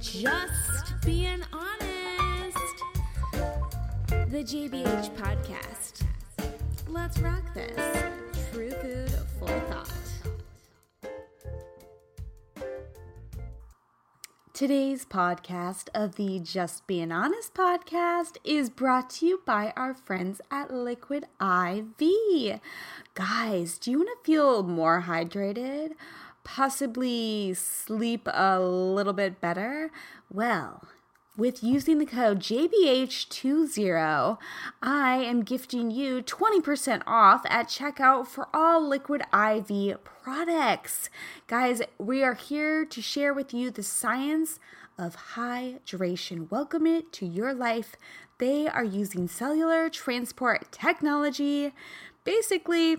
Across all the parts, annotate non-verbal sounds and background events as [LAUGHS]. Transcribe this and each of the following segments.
Just being honest. The JBH podcast. Let's rock this. True food for thought. Today's podcast of the Just Being Honest podcast is brought to you by our friends at Liquid IV. Guys, do you want to feel more hydrated? Possibly sleep a little bit better? Well, with using the code JBH20, I am gifting you 20% off at checkout for all Liquid IV products. Guys, we are here to share with you the science of hydration. Welcome it to your life. They are using cellular transport technology. Basically,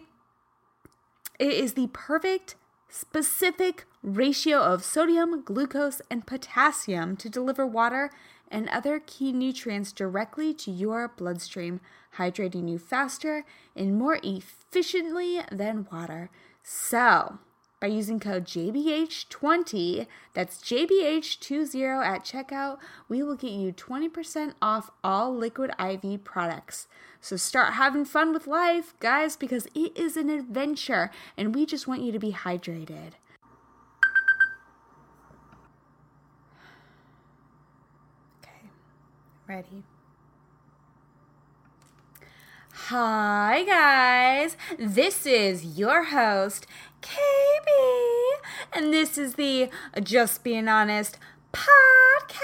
it is the perfect specific ratio of sodium, glucose, and potassium to deliver water and other key nutrients directly to your bloodstream, hydrating you faster and more efficiently than water. So, by using code JBH20, that's JBH20 at checkout, we will get you 20% off all Liquid IV products. So start having fun with life, guys, because it is an adventure and we just want you to be hydrated. Okay, ready? Hi, guys. This is your host, KB, and this is the Just Being Honest podcast.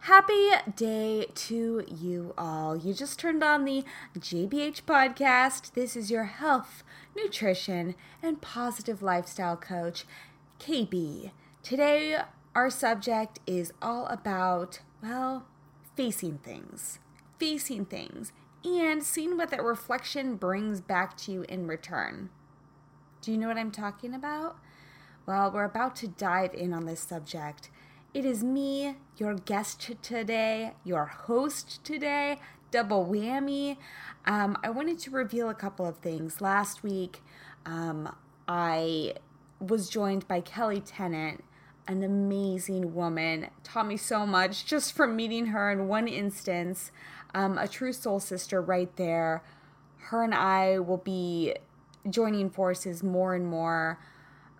Happy day to you all. You just turned on the JBH podcast. This is your health, nutrition, and positive lifestyle coach, KB. Today, our subject is all about, well, facing things. Facing things and seeing what that reflection brings back to you in return. Do you know what I'm talking about? Well, we're about to dive in on this subject. It is me, your guest today, your host today, double whammy. Um, I wanted to reveal a couple of things. Last week, um, I was joined by Kelly Tennant, an amazing woman, taught me so much just from meeting her in one instance um, a true soul sister right there. Her and I will be joining forces more and more.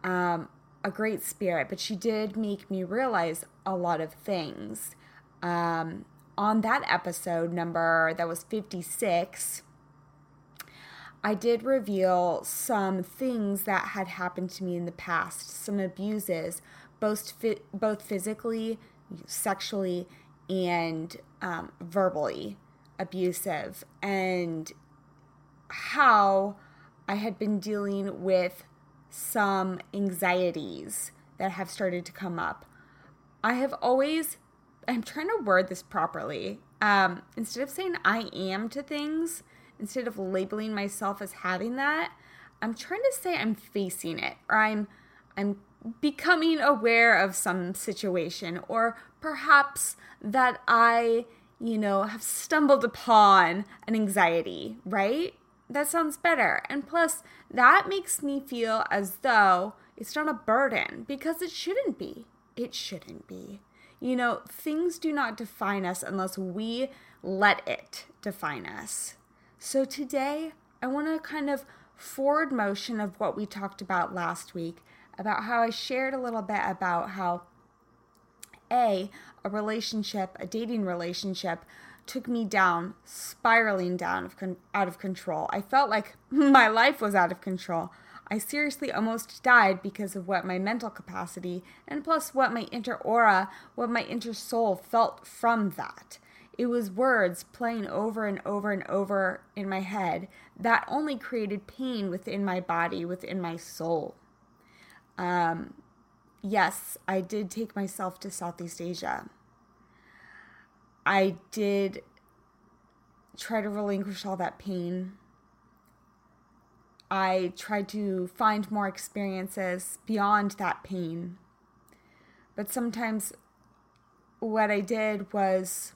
Um, a great spirit, but she did make me realize a lot of things. Um, on that episode number that was 56, I did reveal some things that had happened to me in the past, some abuses, both fi- both physically, sexually, and um, verbally abusive and how I had been dealing with some anxieties that have started to come up. I have always, I'm trying to word this properly. Um, instead of saying I am to things, instead of labeling myself as having that, I'm trying to say I'm facing it or I'm, I'm becoming aware of some situation or perhaps that I you know, have stumbled upon an anxiety, right? That sounds better. And plus, that makes me feel as though it's not a burden because it shouldn't be. It shouldn't be. You know, things do not define us unless we let it define us. So today, I want to kind of forward motion of what we talked about last week about how I shared a little bit about how a, a relationship, a dating relationship, took me down, spiraling down of con- out of control. I felt like [LAUGHS] my life was out of control. I seriously almost died because of what my mental capacity and plus what my inner aura, what my inner soul felt from that. It was words playing over and over and over in my head that only created pain within my body, within my soul. Um, yes, I did take myself to Southeast Asia. I did try to relinquish all that pain. I tried to find more experiences beyond that pain. But sometimes what I did was,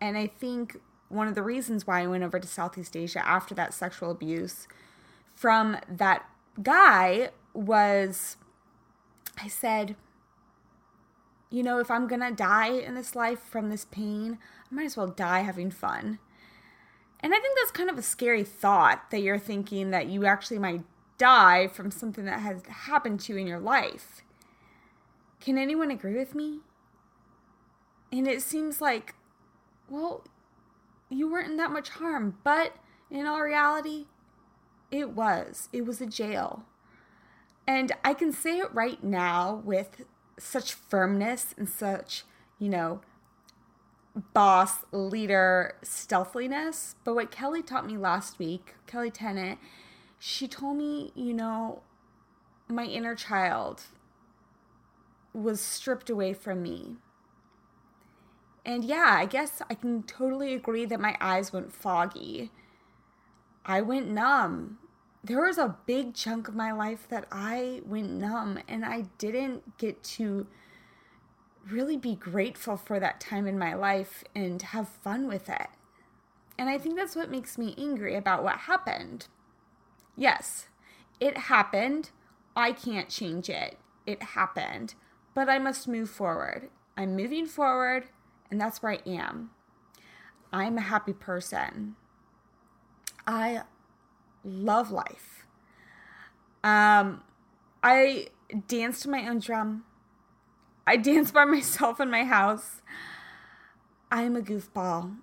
and I think one of the reasons why I went over to Southeast Asia after that sexual abuse from that guy was I said, you know, if I'm gonna die in this life from this pain, I might as well die having fun. And I think that's kind of a scary thought that you're thinking that you actually might die from something that has happened to you in your life. Can anyone agree with me? And it seems like, well, you weren't in that much harm, but in all reality, it was. It was a jail. And I can say it right now with such firmness and such, you know, boss, leader, stealthiness. But what Kelly taught me last week, Kelly Tennant, she told me, you know, my inner child was stripped away from me. And yeah, I guess I can totally agree that my eyes went foggy. I went numb. There was a big chunk of my life that I went numb and I didn't get to really be grateful for that time in my life and have fun with it. And I think that's what makes me angry about what happened. Yes, it happened. I can't change it. It happened. But I must move forward. I'm moving forward, and that's where I am. I'm a happy person. I love life. Um, I dance to my own drum. I [LAUGHS] dance by myself in my house. I'm a goofball.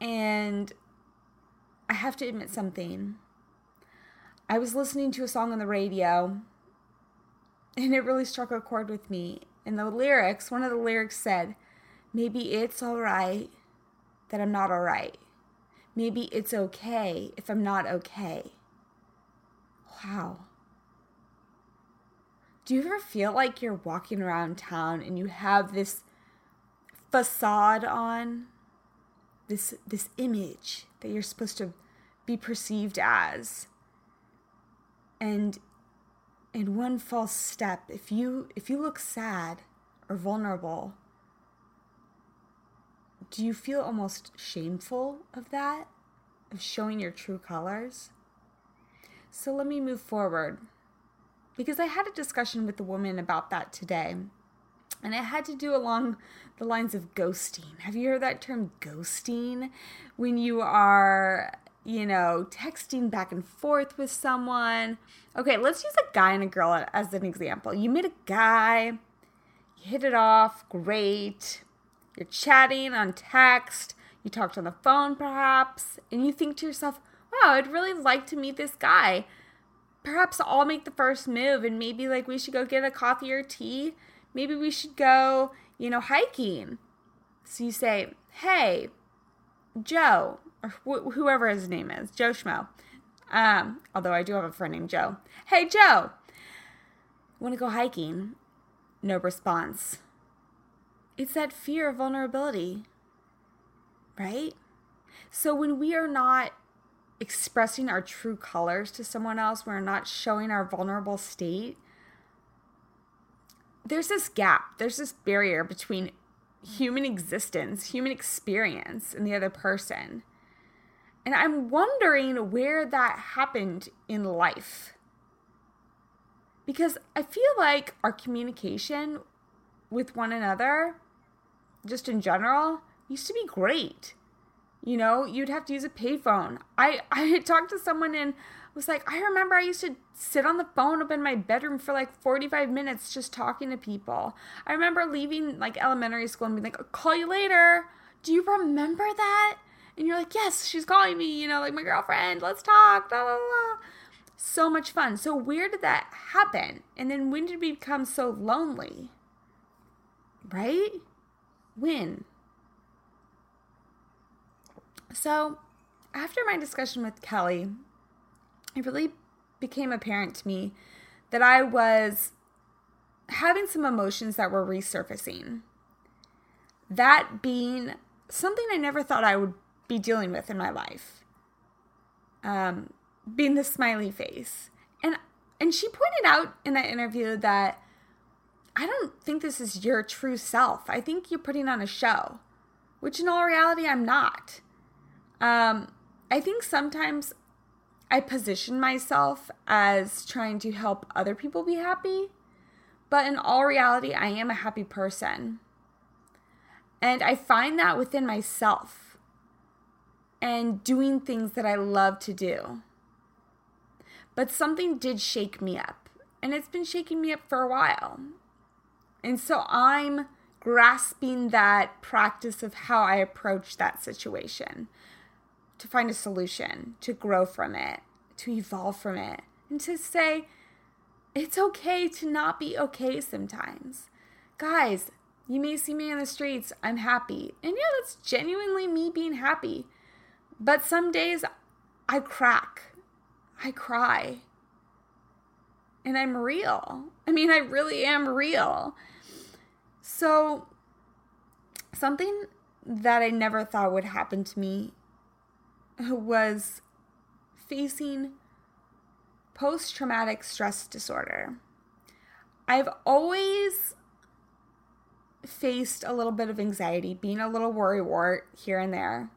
And I have to admit something. I was listening to a song on the radio and it really struck a chord with me. In the lyrics, one of the lyrics said, Maybe it's alright that I'm not alright. Maybe it's okay if I'm not okay. Wow. Do you ever feel like you're walking around town and you have this facade on? This this image that you're supposed to be perceived as. And in one false step, if you if you look sad or vulnerable, do you feel almost shameful of that? Of showing your true colors? So let me move forward because I had a discussion with a woman about that today. And it had to do along the lines of ghosting. Have you heard that term ghosting? When you are, you know, texting back and forth with someone. Okay, let's use a guy and a girl as an example. You meet a guy, you hit it off, great. You're chatting on text, you talked on the phone perhaps, and you think to yourself, wow, I'd really like to meet this guy perhaps I'll make the first move and maybe like we should go get a coffee or tea. Maybe we should go, you know, hiking. So you say, hey, Joe, or wh- whoever his name is, Joe Schmo. Um, although I do have a friend named Joe. Hey, Joe, want to go hiking? No response. It's that fear of vulnerability, right? So when we are not expressing our true colors to someone else, we're not showing our vulnerable state, there's this gap, there's this barrier between human existence, human experience, and the other person. And I'm wondering where that happened in life. Because I feel like our communication with one another, just in general, used to be great. You know, you'd have to use a payphone. I [LAUGHS] I talked to someone and was like, I remember I used to sit on the phone up in my bedroom for like 45 minutes just talking to people. I remember leaving like elementary school and being like, I'll call you later. Do you remember that? And you're like, yes, she's calling me, you know, like my girlfriend, let's talk, blah, blah, blah. So much fun. So, where did that happen? And then when did we become so lonely? Right? When? So, after my discussion with Kelly, it really became apparent to me that I was having some emotions that were resurfacing. That being something I never thought I would be dealing with in my life. Um, being the smiley face. And and she pointed out in that interview that I don't think this is your true self. I think you're putting on a show, which in all reality I'm not. Um, I think sometimes I position myself as trying to help other people be happy, But in all reality, I am a happy person. And I find that within myself and doing things that I love to do. But something did shake me up, and it's been shaking me up for a while. And so I'm grasping that practice of how I approach that situation to find a solution, to grow from it, to evolve from it, and to say, it's okay to not be okay sometimes. Guys, you may see me on the streets, I'm happy. And yeah, that's genuinely me being happy. But some days I crack, I cry. And I'm real. I mean, I really am real. So, something that I never thought would happen to me was facing post traumatic stress disorder. I've always faced a little bit of anxiety, being a little worrywart here and there.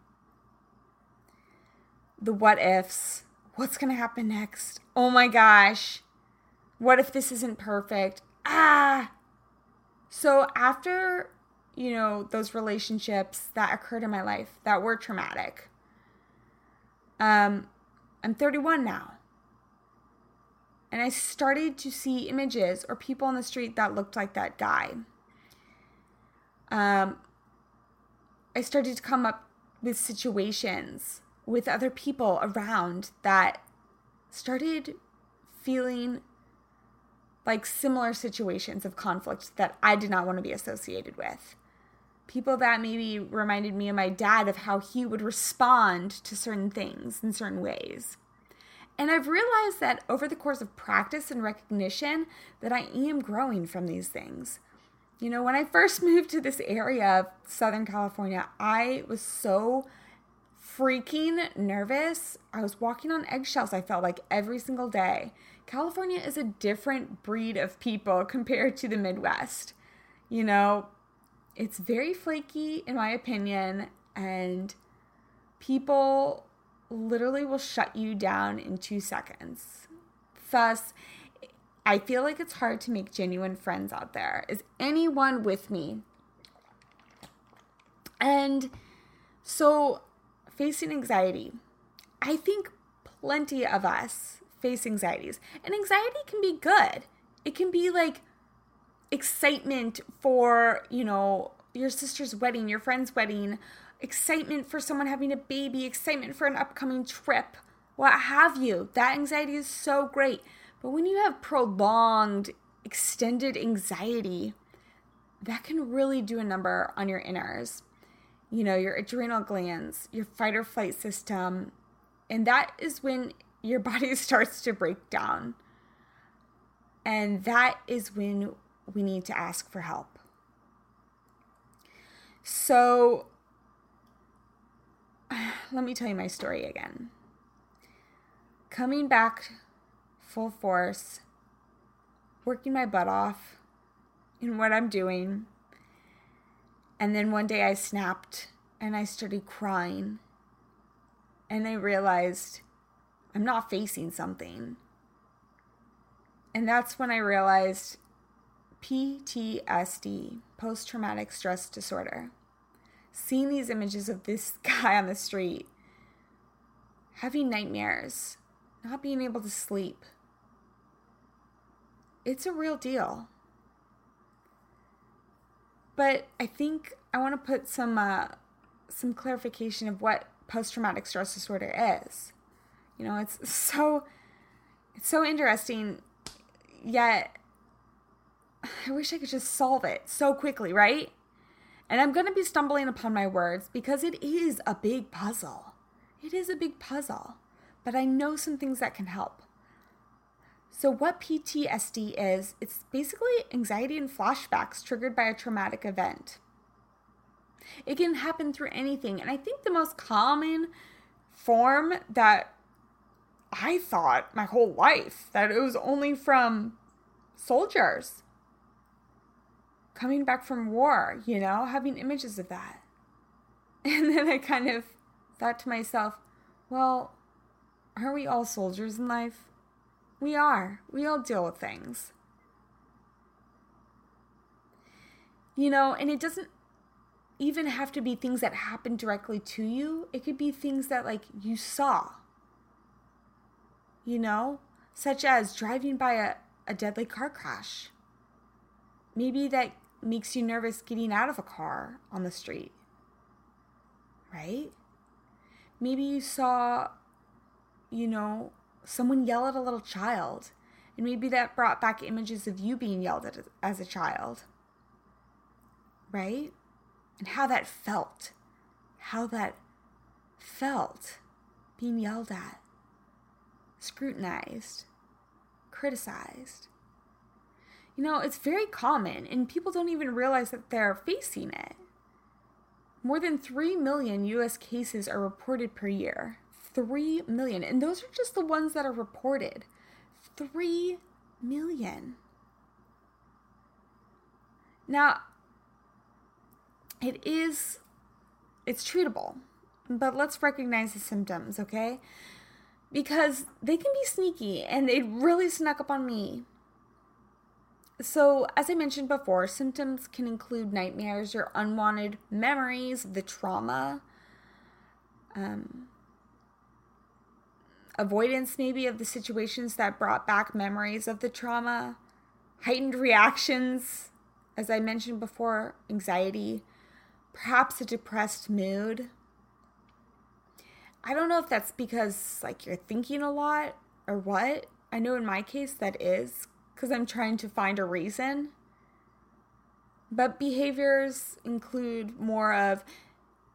The what ifs. What's going to happen next? Oh my gosh. What if this isn't perfect? Ah. So after, you know, those relationships that occurred in my life that were traumatic, um, I'm 31 now. And I started to see images or people on the street that looked like that guy. Um, I started to come up with situations with other people around that started feeling like similar situations of conflict that I did not want to be associated with people that maybe reminded me of my dad of how he would respond to certain things in certain ways. And I've realized that over the course of practice and recognition that I am growing from these things. You know, when I first [LAUGHS] moved to this area of Southern California, I was so freaking nervous. I was walking on eggshells, I felt like every single day. California is a different breed of people compared to the Midwest. You know, it's very flaky, in my opinion, and people literally will shut you down in two seconds. Thus, I feel like it's hard to make genuine friends out there. Is anyone with me? And so, facing anxiety, I think plenty of us face anxieties. And anxiety can be good. It can be like excitement for, you know, your sister's wedding, your friend's wedding, excitement for someone having a baby, excitement for an upcoming trip, what have you. That anxiety is so great. But when you have prolonged, extended anxiety, that can really do a number on your inners. You know, your adrenal glands, your fight or flight system. And that is when your body [LAUGHS] starts to break down. And that is when we need to ask for help. So, [SIGHS] let me tell you my story again. Coming back full force, working my butt off in what I'm doing. And then one day I snapped and I started crying. And I realized I'm not facing something. And that's when I realized PTSD, post traumatic stress disorder. Seeing these images of this [LAUGHS] guy on the street, having nightmares, not being able to sleep. It's a real deal. But I think I want to put some uh, some clarification of what post traumatic stress disorder is. You know, it's so it's so interesting yet I wish I could just solve it so quickly, right? And I'm going to be stumbling upon my words because it is a big puzzle. It is a big puzzle, but I know some things that can help. So, what PTSD is, it's basically anxiety and flashbacks triggered by a traumatic event. It can happen through anything, and I think the most common form that I thought my whole life that it was only from soldiers coming back from war, you know, having images of that. [LAUGHS] And then I kind of thought to myself, well, aren't we all soldiers in life? We are. We all deal with things. You know, and it doesn't even have to be things that happen directly to you. It could be things that like you saw. You know, such as driving by a, a deadly car crash. Maybe that makes you nervous getting out of a car on the street. Right? Maybe you saw, you know, someone yell at a little child. And maybe that brought back images of you being yelled at as a child. Right? And how that felt. How that felt being yelled at, scrutinized, criticized. You know, it's very common, and people don't even realize that they're facing it. More than 3 million US cases are reported per year. 3 million. And those are just the ones that are reported. 3 million. Now, it is, it's treatable, but let's recognize the symptoms, okay? Because they can be sneaky and they really snuck up on me so, as I mentioned before, symptoms can include nightmares or unwanted memories the trauma, um, avoidance maybe of the situations that brought back memories of the trauma, heightened reactions, as I mentioned before, anxiety, perhaps a depressed mood. I don't know if that's because like you're thinking a lot or what. I know in my case that is because I'm trying to find a reason. But behaviors include more of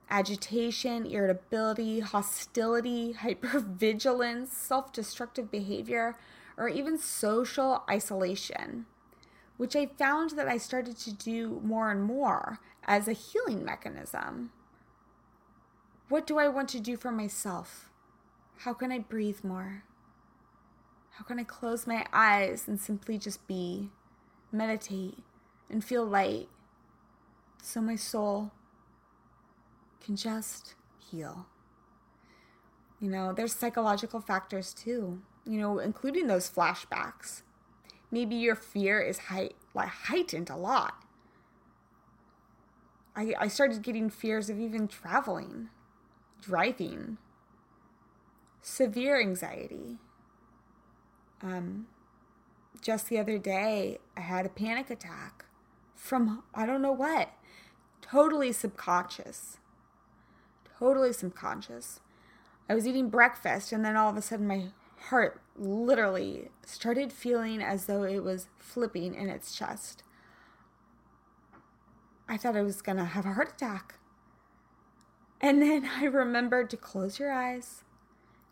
agitation, irritability, hostility, [LAUGHS] hypervigilance, self destructive behavior, or even social isolation, which I found that I started to do more and more as a healing mechanism. What do I want to do for myself? How can I breathe more? How can I close my eyes and simply just be, meditate, and feel light so my soul can just heal? You know, there's psychological factors too, you know, including those flashbacks. Maybe your fear is height, like heightened a lot. I, I started getting fears of even traveling, driving, severe anxiety um, just the other day, I had a panic attack from I don't know what. Totally subconscious. Totally subconscious. I was eating breakfast, and then all of a sudden, my heart literally started feeling as though it was flipping in its chest. I thought I was to have a heart attack. And then I remembered to close your eyes,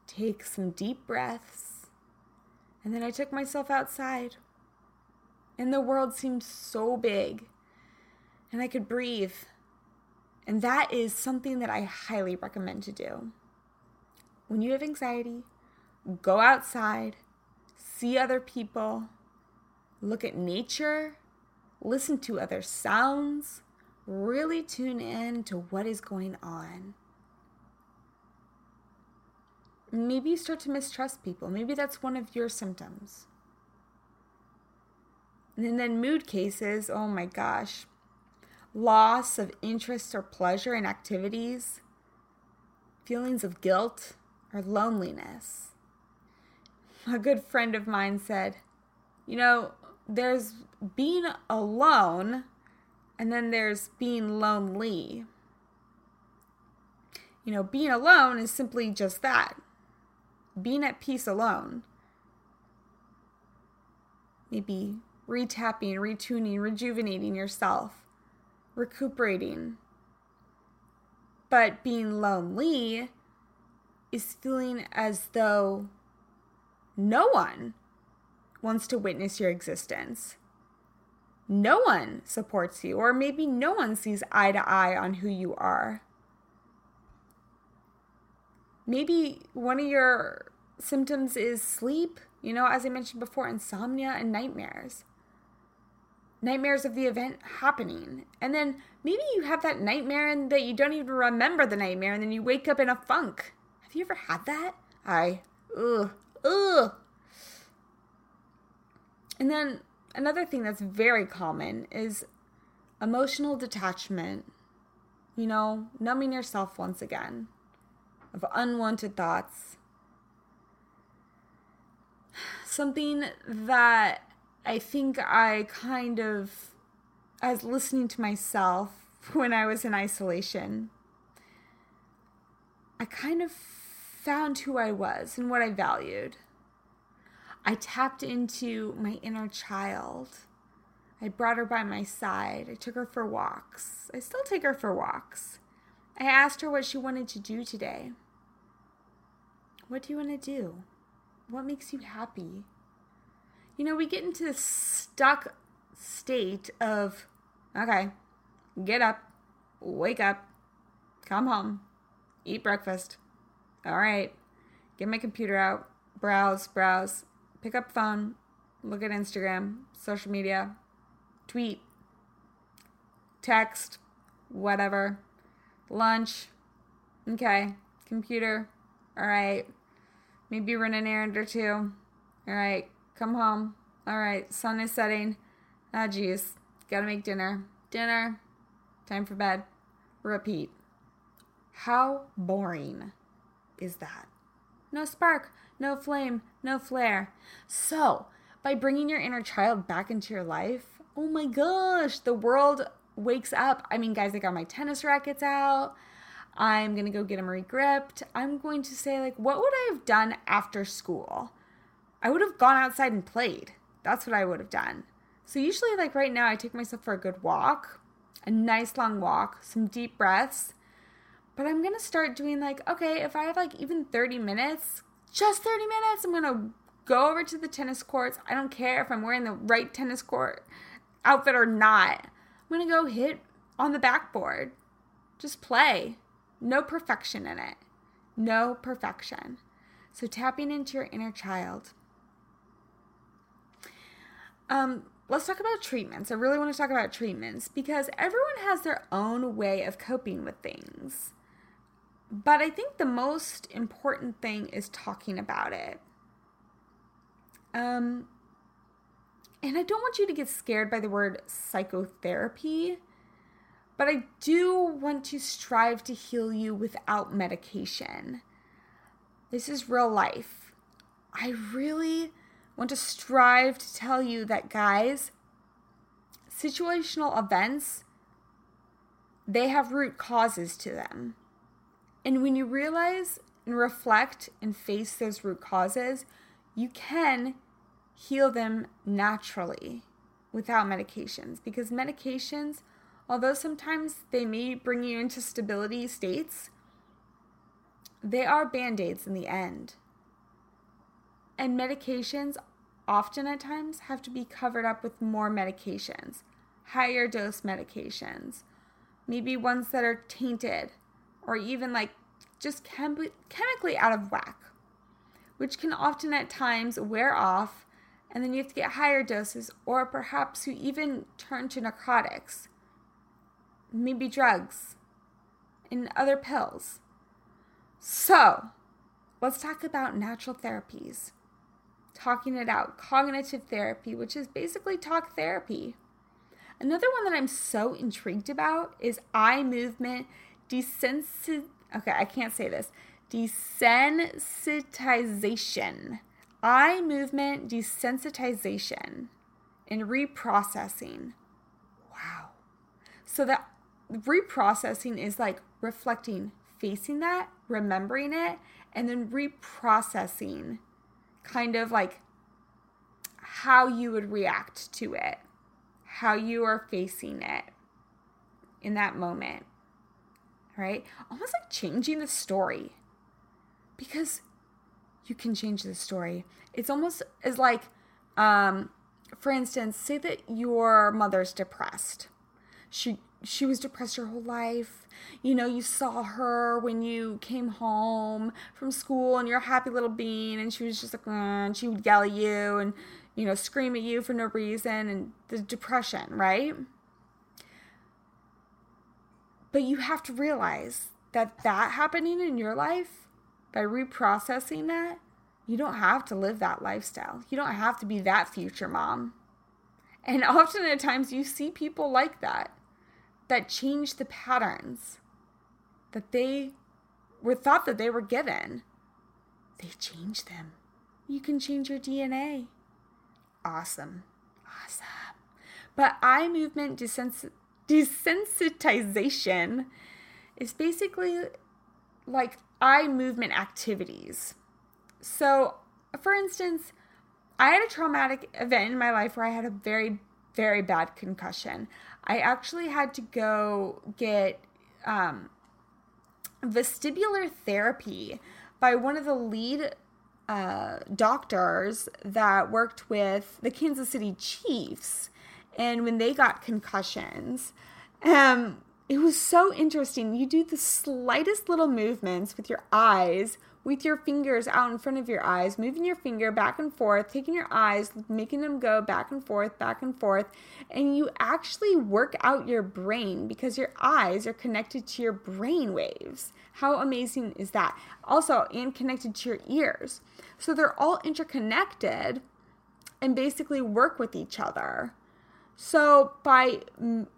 take some deep breaths, and then I took myself outside. And the world seemed so big. And I could breathe. And that is something that I highly recommend to do. When you have anxiety, go outside, see other people, look at nature, listen to other sounds, really tune in to what is going on maybe you start to mistrust people. Maybe that's one of your symptoms. And then mood cases, oh my gosh. Loss of interest or pleasure in activities, feelings of guilt or loneliness. A good friend of mine said, you know, there's being alone and then there's being lonely. You know, being alone is simply just that being at peace alone. Maybe retapping, retuning, rejuvenating yourself, recuperating. But being lonely is feeling as though no one wants to witness your existence. No one supports you, or maybe no one sees eye to eye on who you are maybe one of your symptoms is sleep, you know, as I mentioned before, insomnia and nightmares. Nightmares of the event happening. And then maybe you have that nightmare and that you don't even remember the nightmare and then you wake up in a funk. Have you ever had that? I, ugh, ugh. And then another thing that's very common is emotional detachment, you know, numbing yourself once again of unwanted thoughts. [SIGHS] Something that I think I kind of, as listening to myself [LAUGHS] when I was in isolation, I kind of found who I was and what I valued. I tapped into my inner child I brought her by my side. I took her for walks. I still take her for walks. I asked her what she wanted to do today. What do you want to do? What makes you happy? You know, we get into this stuck state of, okay, get up, wake up, come home, eat breakfast. All right, get my computer out, browse, browse, pick up phone, look at Instagram, social media, tweet, text, whatever. Lunch, okay. Computer, all right. Maybe run an errand or two. All right. Come home. All right. Sun is setting. Ah, geez. Gotta make dinner. Dinner. Time for bed. Repeat. How boring is that? No spark, no flame, no flare. So, by bringing your inner child back into your life, oh my gosh, the world wakes up. I mean, guys, I got my tennis rackets out. I'm going to go get them regripped. I'm going to say, like, what would I have done after school? I would have gone outside and played. That's what I would have done. So, usually, like right now, I take myself for a good walk, a nice long walk, some deep breaths. But I'm going to start doing, like, okay, if I have like even 30 minutes, just 30 minutes, I'm going to go over to the tennis courts. I don't care if I'm wearing the right tennis court outfit or not. I'm going to go hit on the backboard. Just play. No perfection in it. No perfection. So tapping into your inner child. Um, let's talk about treatments. I really want to talk about treatments because everyone has their own way of coping with things. But I think the most important thing is talking about it. Um, and I don't want you to get scared by the word psychotherapy, but I do want to strive to heal you without medication. This is real life. I really want to strive to tell you that, guys, situational events, they have root causes to them. And when you realize and reflect and face those root causes, you can heal them naturally without medications because medications, although sometimes they may bring you into stability states, they are band aids in the end. And medications often at times have to be covered up with more medications, higher dose medications, maybe ones that are tainted or even like just chem- chemically out of whack, which can often at times wear off and then you have to get higher doses, or perhaps you even turn to narcotics, maybe drugs, and other pills. So, let's talk about natural therapies. Talking it out, cognitive therapy, which is basically talk therapy. Another one that I'm so intrigued about is eye movement desensit. Okay, I can't say this. Desensitization eye movement desensitization and reprocessing. Wow. So that reprocessing is like reflecting, facing that, remembering it, and then reprocessing kind of like how you would react to it, how you are facing it in that moment. Right? Almost like changing the story. Because you can change the story. It's almost as like, um, for instance, say that your mother's depressed. She she was depressed her whole life. You know, you saw her when you came home from school and you're a happy little bean and she was just like, uh, and she would yell at you and, you know, scream at you for no reason and the depression, right? But you have to realize that that happening in your life by reprocessing that, you don't have to live that lifestyle. You don't have to be that future mom. And [LAUGHS] often at times you see people like that. that change the patterns that they were thought that they were given. They change them. You can change your DNA. Awesome. Awesome. But eye movement desens- desensitization is basically like eye movement activities. So, for instance, I had a traumatic event in my life where I had a very, very bad concussion. I actually had to go get um, vestibular therapy by one of the lead uh, doctors that worked with the Kansas City Chiefs. And when they got concussions, um, it was so interesting. You do the slightest little movements with your eyes with your fingers out in front of your eyes, moving your finger back and forth, taking your eyes, making them go back and forth, back and forth, and you actually work out your brain because your eyes are connected to your brain waves. How amazing is that? Also, and connected to your ears. So they're all interconnected and basically work with each other. So by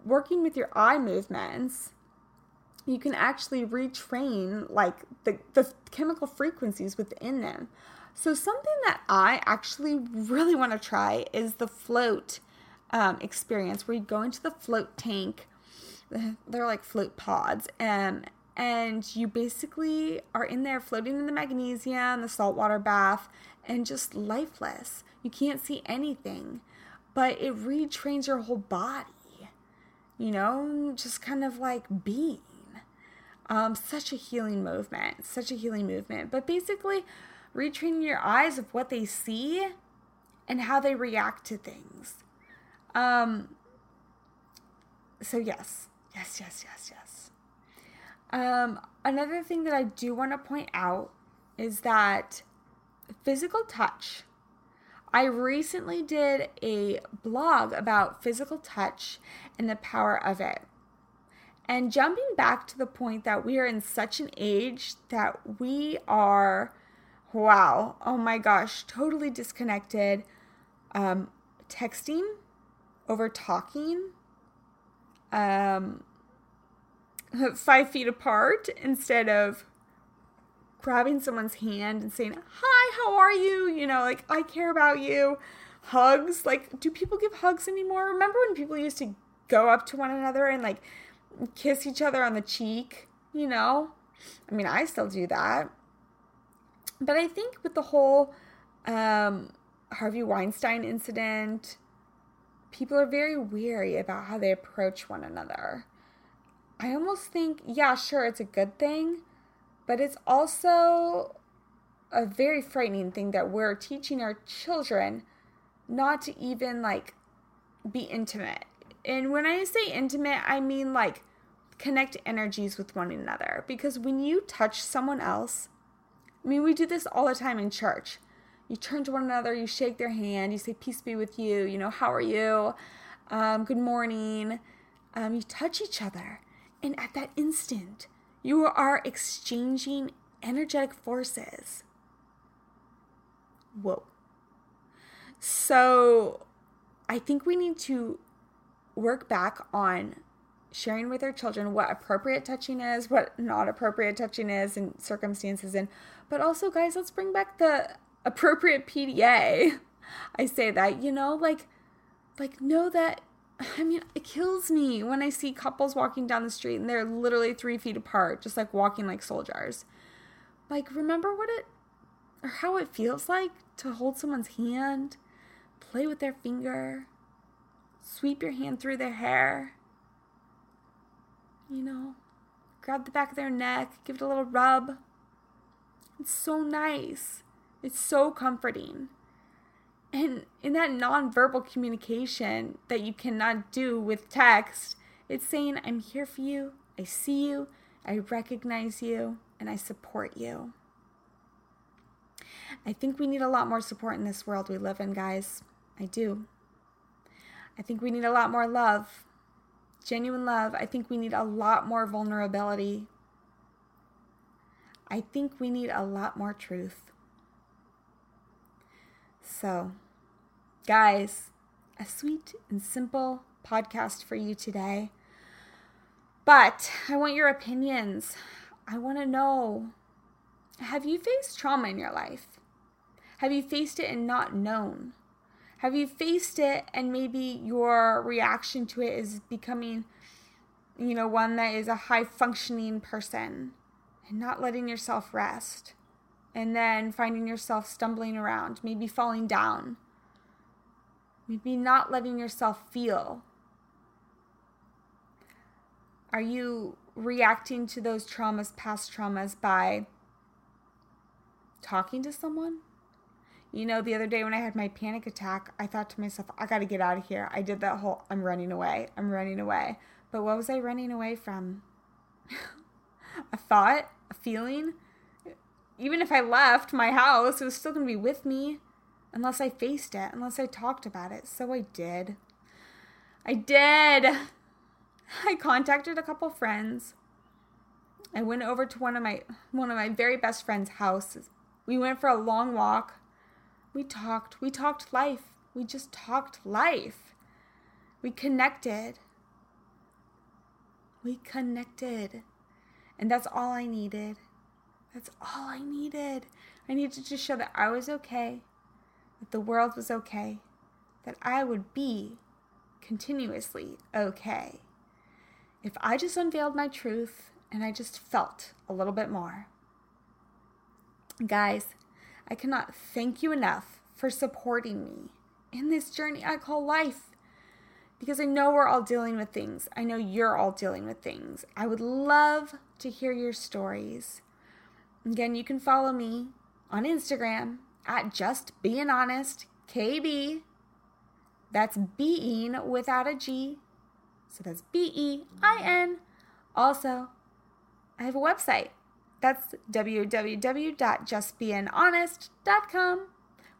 working with your eye movements, you can actually retrain like the, the chemical frequencies within them. So something that I actually really want to try is the float um, experience where you go into the float tank. [SIGHS] They're like float pods, and um, and you basically are in there floating in the magnesium, the saltwater bath, and just lifeless. You can't see anything, but it retrains your whole body. You know, just kind of like being. Um, such a healing movement, such a healing movement. But basically, retraining your eyes of what they see and how they react to things. Um, so, yes, yes, yes, yes, yes. Um, another thing that I do want to point out is that physical touch. I recently did a blog about physical touch and the power of it. And jumping back to the point that we are in such an age that we are, wow, oh my gosh, totally disconnected. Um, texting over talking, um, [LAUGHS] five feet apart instead of grabbing someone's hand and saying, Hi, how are you? You know, like, I care about you. Hugs. Like, do people give hugs anymore? Remember when people used to go up to one another and like kiss each other on the cheek, you know? I mean, I still do that. But I think with the whole um, Harvey Weinstein incident, people are very weary about how they approach one another. I almost think, yeah, sure, it's a good thing, but it's also a very frightening thing that we're teaching our children not to even like be intimate and when I say intimate, I mean like connect energies with one another. Because when you touch someone else, I mean, we do this all the time in church. You turn to one another, you shake their hand, you say, Peace be with you, you know, how are you? Um, good morning. Um, you touch each other. And at that instant, you are exchanging energetic forces. Whoa. So I think we need to work back on sharing with our children what appropriate touching is, what not appropriate touching is, and circumstances. And but also, guys, let's bring back the appropriate PDA. [LAUGHS] I say that, you know, like, like know that. I mean, it kills me when I see couples walking down the street and they're literally three feet apart, just like walking like soldiers. Like, remember what it or how it feels like to hold someone's hand, play with their finger, Sweep your hand through their hair. You know, grab the back of their neck, give it a little rub. It's so nice. It's so comforting. And in that nonverbal communication that you cannot do with text, it's saying, I'm here for you, I see you, I recognize you, and I support you. I think we need a lot more support in this world we live in, guys. I do. I think we need a lot more love, genuine love. I think we need a lot more vulnerability. I think we need a lot more truth. So, guys, a sweet and simple podcast for you today. But I want your opinions. I want to know have you faced trauma in your life? Have you faced it and not known? Have you faced it and maybe your reaction to it is becoming, you know, one that is a high functioning person and not letting yourself rest? And then finding yourself stumbling around, maybe falling down, maybe not letting yourself feel. Are you reacting to those traumas, past traumas, by talking to someone? You know, the other day when I had my panic attack, I thought to myself, I got to get out of here. I did that whole I'm running away, I'm running away. But what was I running away from? [LAUGHS] a thought, a feeling? Even if I left my house, it was still going to be with me unless I faced it, unless I talked about it. So I did. I did. I contacted a couple friends. I went over to one of my one of my very best friends' houses. We went for a long walk. We talked. We talked life. We just talked life. We connected. We connected. And that's all I needed. That's all I needed. I needed to show that I was okay, that the world was okay, that I would be continuously okay. If I just unveiled my truth and I just felt a little bit more. Guys, I cannot thank you enough for supporting me in this journey I call life. Because I know we're all dealing with things. I know you're all dealing with things. I would love to hear your stories. Again, you can follow me on Instagram at just being honest KB. That's being without a G. So that's B E I N. Also, I have a website. That's www.justbeinghonest.com.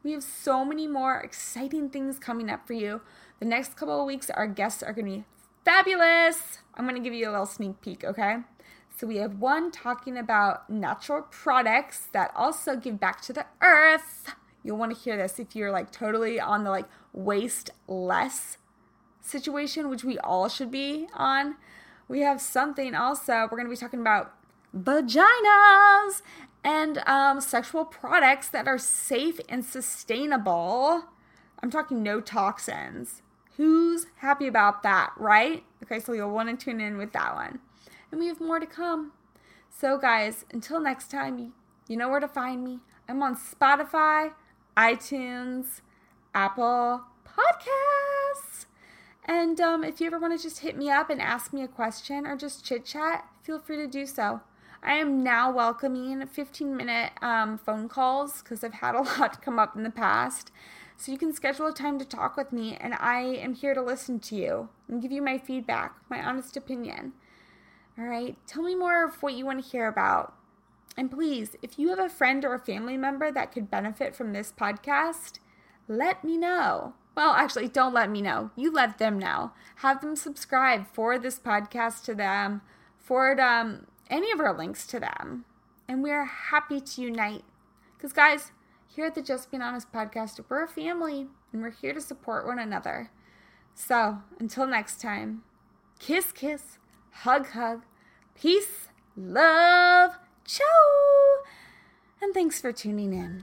We have so many more exciting things coming up for you. The next couple of weeks, our guests are going to be fabulous. I'm going to give you a little sneak peek, okay? So we have one talking about natural products that also give back to the earth. You'll want to hear this if you're like totally on the like waste less situation, which we all should be on. We have something also. We're going to be talking about vaginas and um, sexual products that are safe and sustainable. I'm talking no toxins. Who's happy about that, right? Okay, so you'll want to tune in with that one. And we have more to come. So, guys, until next time, you know where to find me. I'm on Spotify, iTunes, Apple Podcasts. And um, if you ever want to just hit me up and ask me a question or just chit chat, feel free to do so. I am now welcoming 15 minute um, phone calls because I've had a [LAUGHS] lot come up in the past. So you can schedule a time to talk with me, and I am here to listen to you and give you my feedback, my honest opinion. All right, tell me more of what you want to hear about. And please, if you have a friend or a family member that could benefit from this podcast, let me know. Well, actually, don't let me know. You let them know. Have them subscribe, forward this podcast to them, forward um, any of our links to them. And we are happy to unite. Because, guys, here at the Just Being Honest podcast, we're a family and we're here to support one another. So, until next time, kiss, kiss, hug, hug, Peace, love, ciao, and thanks for tuning in.